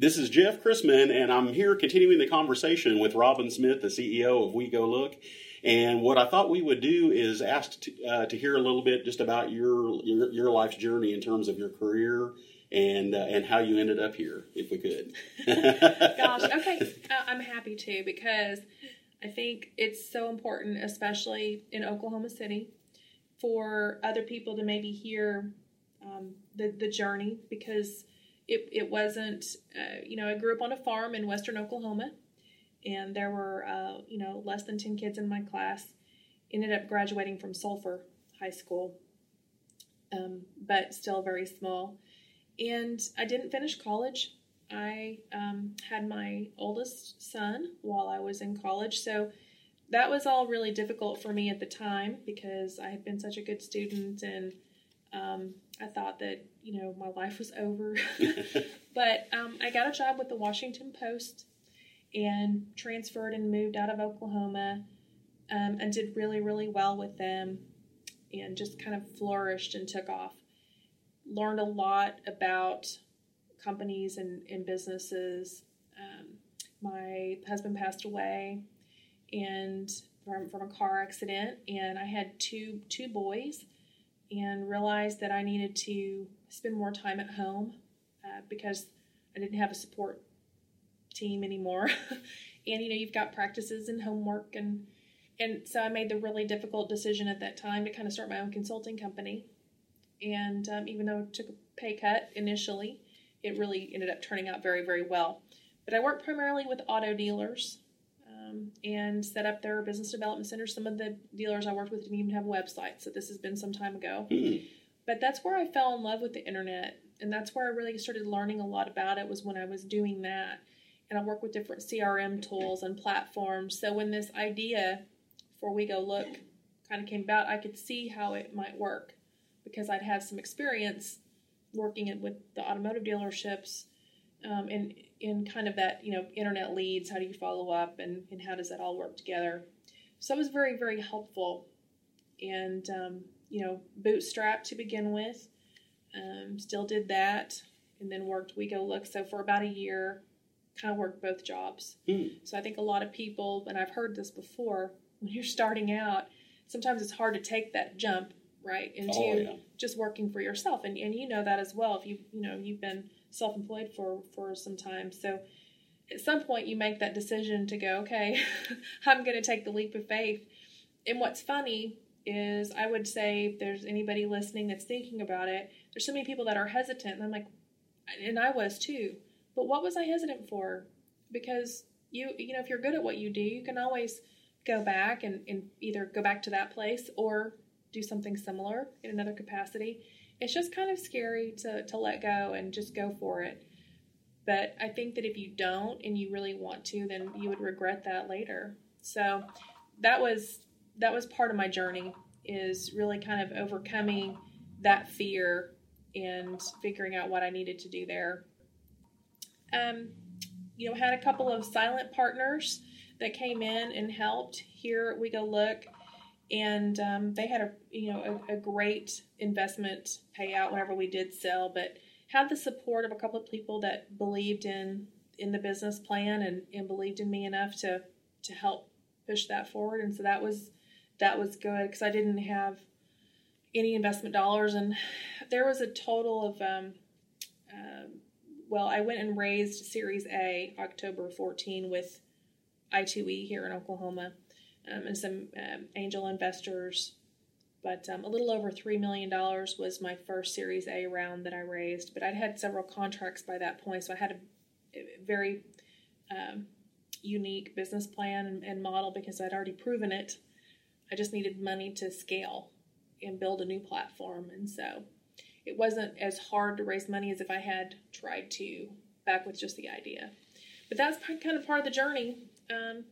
This is Jeff Chrisman, and I'm here continuing the conversation with Robin Smith, the CEO of WeGoLook. And what I thought we would do is ask to, uh, to hear a little bit just about your, your, your life's journey in terms of your career and uh, and how you ended up here, if we could. Gosh, okay, uh, I'm happy to because I think it's so important, especially in Oklahoma City, for other people to maybe hear um, the the journey because it it wasn't. Uh, you know, I grew up on a farm in western Oklahoma, and there were uh, you know less than ten kids in my class. Ended up graduating from Sulphur High School, um, but still very small. And I didn't finish college. I um, had my oldest son while I was in college, so that was all really difficult for me at the time because I had been such a good student and um, I thought that you know my life was over. but um, I got a job with the Washington Post and transferred and moved out of Oklahoma um, and did really really well with them and just kind of flourished and took off. Learned a lot about companies and, and businesses. Um, my husband passed away and from, from a car accident and I had two two boys and realized that I needed to spend more time at home uh, because I didn't have a support team anymore. and you know, you've got practices and homework and and so I made the really difficult decision at that time to kind of start my own consulting company. And um, even though I took a pay cut initially, it really ended up turning out very, very well. But I worked primarily with auto dealers um, and set up their business development centers. Some of the dealers I worked with didn't even have websites, so this has been some time ago. Mm. But that's where I fell in love with the internet, and that's where I really started learning a lot about it. Was when I was doing that, and I work with different CRM tools and platforms. So when this idea for WeGoLook kind of came about, I could see how it might work because I'd had some experience working with the automotive dealerships um, and in kind of that you know internet leads how do you follow up and, and how does that all work together? So it was very very helpful and um, you know bootstrap to begin with um, still did that and then worked WeGoLook. So for about a year kind of worked both jobs. Mm. so i think a lot of people and i've heard this before when you're starting out sometimes it's hard to take that jump right? Into oh, yeah. just working for yourself. And, and you know that as well if you you know you've been self-employed for for some time. So at some point you make that decision to go okay i'm going to take the leap of faith. And what's funny is i would say if there's anybody listening that's thinking about it there's so many people that are hesitant. And i'm like and i was too. But what was i hesitant for? Because you you know if you're good at what you do you can always go back and, and either go back to that place or do something similar in another capacity. It's just kind of scary to, to let go and just go for it. But I think that if you don't and you really want to, then you would regret that later. So that was that was part of my journey is really kind of overcoming that fear and figuring out what I needed to do there. Um, you know, had a couple of silent partners that came in and helped. Here we go look and um, they had a you know a, a, great investment payout whenever we did sell, but had the support of a couple of people that believed in in the business plan and, and believed in me enough to to help push that forward, and so that was that was good because I didn't have any investment dollars, and there was a total of um, uh, well, I went and raised Series A October 14 with I2E here in Oklahoma um, and some um, angel investors. But um, a little over $3 million was my first Series A round that I raised. But I'd had several contracts by that point, so I had a, very um, unique business plan and, and model because I'd already proven it. I just needed money to scale and build a new platform. And so it wasn't as hard to raise money as if I had tried to back with just the idea. But that's kind of part of the journey. Um,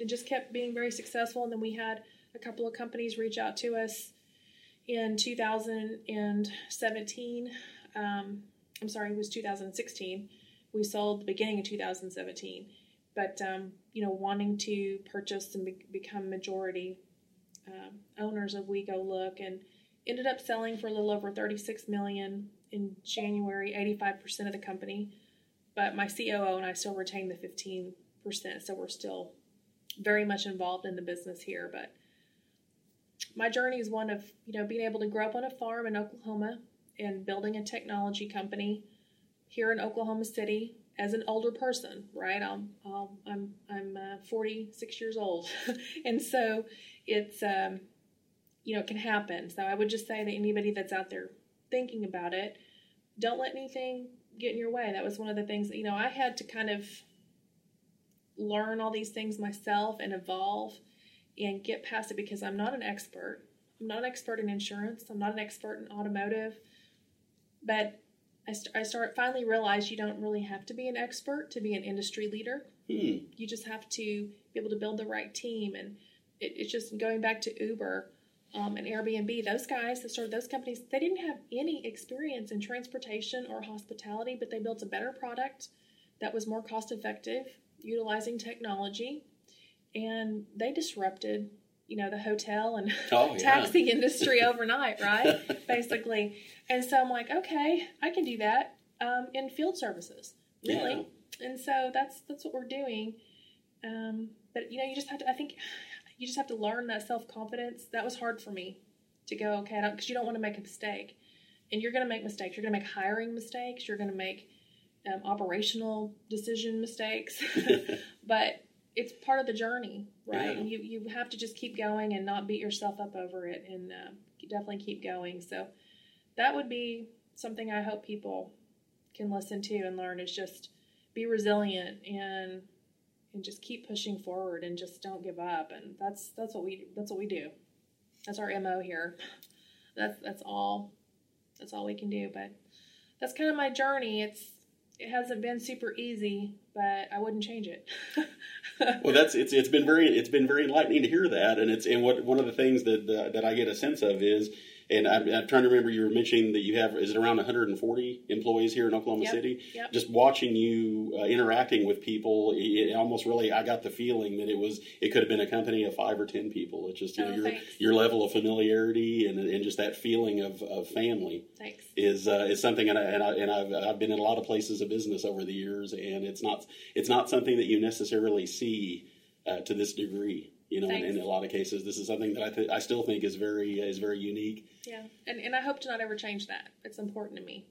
and just kept being very successful. And then we had a couple of companies reach out to us in 2017. Um, I'm sorry, it was 2016. We sold the beginning of 2017, but um, you know, wanting to purchase and be- become majority um, owners of WeGoLook, and ended up selling for a little over 36 million in January. 85% of the company but my COO and I still retain the 15%, so we're still very much involved in the business here. But my journey is one of, you know, being able to grow up on a farm in Oklahoma and building a technology company here in Oklahoma City as an older person, right? I'm I'm I'm, I'm uh, 46 years old, and so it's um, you know it can happen. So I would just say that anybody that's out there thinking about it, don't let anything get in your way. That was one of the things that, you know I had to kind of learn all these things myself and evolve and get past it because I'm not an expert. I'm not an expert in insurance. I'm not an expert in automotive, but I, st- I start finally realize you don't really have to be an expert to be an industry leader. Hmm. You just have to be able to build the right team, and it, it's just going back to Uber um, and Airbnb. Those guys that started those companies, they didn't have any experience in transportation or hospitality, but they built a better product that was more cost effective, utilizing technology, and they disrupted you know the hotel and Oh, yeah. taxi industry overnight, right? Basically, and so I'm like, okay, I can do that um, in field services, really. And so that's that's what we're doing. Um, but you know, you just have to. I think you just have to learn that self confidence. That was hard for me to go okay, because you don't want to make a mistake, and you're going to make mistakes. You're going to make hiring mistakes. You're going to make um, operational decision mistakes, but it's part of the journey, right? Yeah. You you have to just keep going and not beat yourself up over it, and uh, definitely keep going. So that would be something I hope people can listen to and learn is just be resilient and and just keep pushing forward and just don't give up and that's that's what we that's what we do that's our mo here that's that's all that's all we can do but that's kind of my journey it's it hasn't been super easy but i wouldn't change it. Well, that's it's it's been very it's been very enlightening to hear that, and it's and what one of the things that uh, that I get a sense of is, and I'm, I'm trying to remember you were mentioning that you have is it around 140 employees here in Oklahoma Yep, City. yep. Just watching you uh, interacting with people, it, it almost really I got the feeling that it was it could have been a company of five or ten people. It's just you know Oh, your thanks. your level of familiarity and and just that feeling of, of family thanks is uh, is something, and, I, and, I, and I've I've been in a lot of places of business over the years, and it's not it's not something that you necessarily see uh, to this degree. You know, in, in a lot of cases, this is something that I th- I still think is very is very unique. Yeah, and and I hope to not ever change that. It's important to me.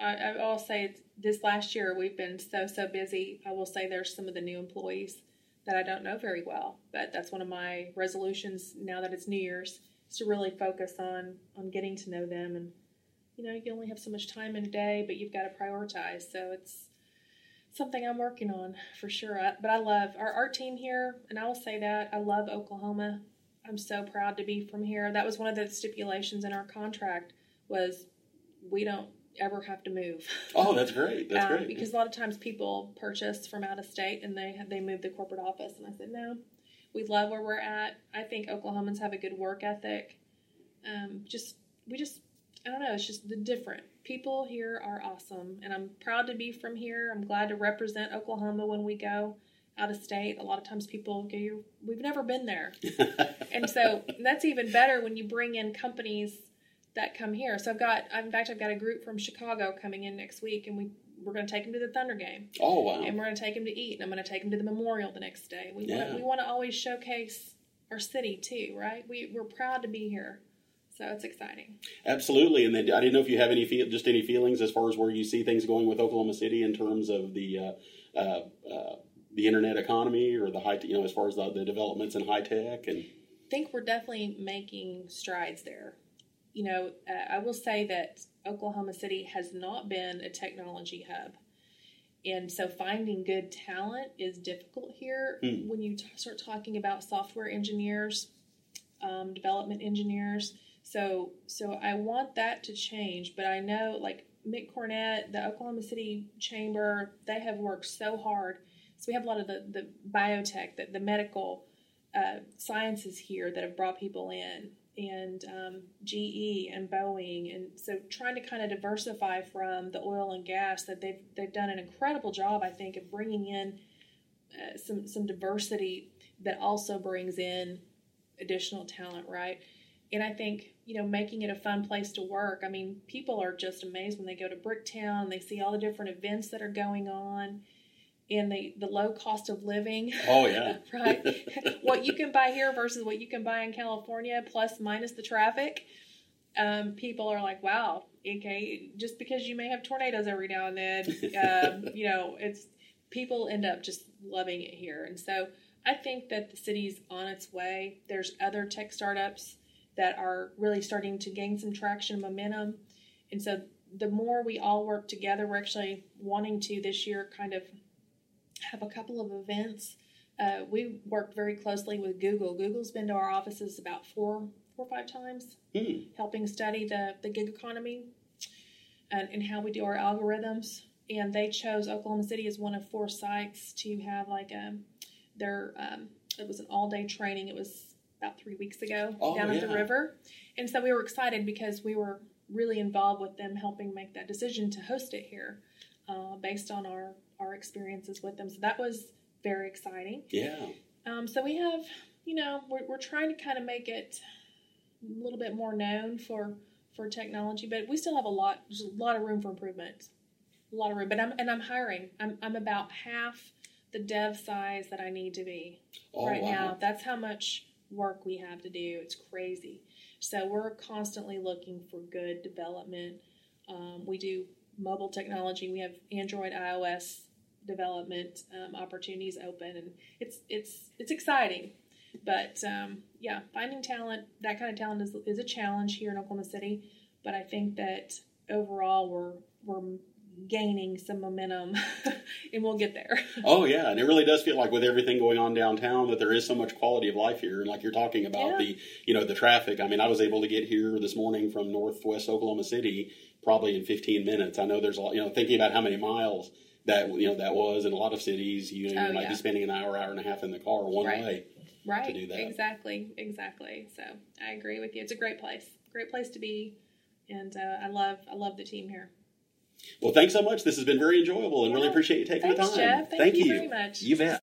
I, I will say this last year we've been so so busy. I will say there's some of the new employees that I don't know very well, but that's one of my resolutions now that it's New Year's is to really focus on on getting to know them. And you know, you only have so much time in a day, but you've got to prioritize. So it's something I'm working on for sure. But I love our art team here, and I will say that I love Oklahoma. I'm so proud to be from here. That was one of the stipulations in our contract was we don't ever have to move. Oh, that's great. That's Um, great. Because a lot of times people purchase from out of state and they they move the corporate office, and I said no. We love where we're at. I think Oklahomans have a good work ethic. Um, just we just I don't know. It's just the different people here are awesome, and I'm proud to be from here. I'm glad to represent Oklahoma when we go out of state. A lot of times people go, "We've never been there," and so that's even better when you bring in companies that come here. So I've got, in fact, I've got a group from Chicago coming in next week, and we we're going to take them to the Thunder game, oh wow. and we're going to take them to eat, and I'm going to take them to the Memorial the next day. We Yeah. want we want to always showcase our city too, right? We we're proud to be here, so it's exciting. Absolutely, and then I didn't know if you have any feel, just any feelings as far as where you see things going with Oklahoma City in terms of the uh, uh, uh, the internet economy or the high, you know, as far as the, the developments in high tech and I think we're definitely making strides there. You know, uh, I will say that Oklahoma City has not been a technology hub. And so finding good talent is difficult here Hmm. when you t- start talking about software engineers, um, development engineers. So, so I want that to change, but I know like Mick Cornett, the Oklahoma City Chamber, they have worked so hard. So we have a lot of the, the biotech, the, the medical uh, sciences here that have brought people in, and um, GE and Boeing, and so trying to kind of diversify from the oil and gas that they've they've done an incredible job, I think, of bringing in uh, some some diversity that also brings in additional talent, right? And I think you know, making it a fun place to work. I mean, people are just amazed when they go to Bricktown. They see all the different events that are going on and the, the low cost of living. Oh, yeah. right? what you can buy here versus what you can buy in California, plus minus the traffic. Um, people are like, wow, okay, just because you may have tornadoes every now and then, um, you know, it's people end up just loving it here. And so I think that the city's on its way. There's other tech startups that are really starting to gain some traction and momentum. And so the more we all work together, we're actually wanting to this year kind of have a couple of events. Uh, we worked very closely with Google. Google's been to our offices about four, four or five times, Hmm. helping study the, the gig economy and, and how we do our algorithms. And they chose Oklahoma City as one of four sites to have like a their um, it was an all day training. It was about three weeks ago Oh, down at the river, and so we were excited because we were really involved with them helping make that decision to host it here, uh, based on our our experiences with them. So that was very exciting. Yeah. Um, so we have, you know, we're, we're trying to kind of make it a little bit more known for for technology, but we still have a lot, there's a lot of room for improvement, a lot of room. But I'm and I'm hiring. I'm I'm about half the dev size that I need to be Oh, right wow. now. That's how much work we have to do. It's crazy. So we're constantly looking for good development. Um, we do mobile technology. We have Android, iOS development um, opportunities open, and it's it's it's exciting. But um, yeah, finding talent, that kind of talent is, is a challenge here in Oklahoma City. But I think that overall we're we're gaining some momentum, and we'll get there. Oh yeah, and it really does feel like with everything going on downtown that there is so much quality of life here. And like you're talking about Yeah. the, you know, the traffic. I mean, I was able to get here this morning from Northwest Oklahoma City probably in 15 minutes. I know there's a lot, you know, thinking about how many miles that you know that was in a lot of cities. You, know, Oh, you might yeah. be spending an hour, hour and a half in the car one Right. way. right To do that. exactly exactly so i agree with you it's a great place great place to be and uh, i love i love the team here Well, thanks so much. This has been very enjoyable, and really appreciate you taking Thanks, the time. Jeff. Thank you very much. You bet.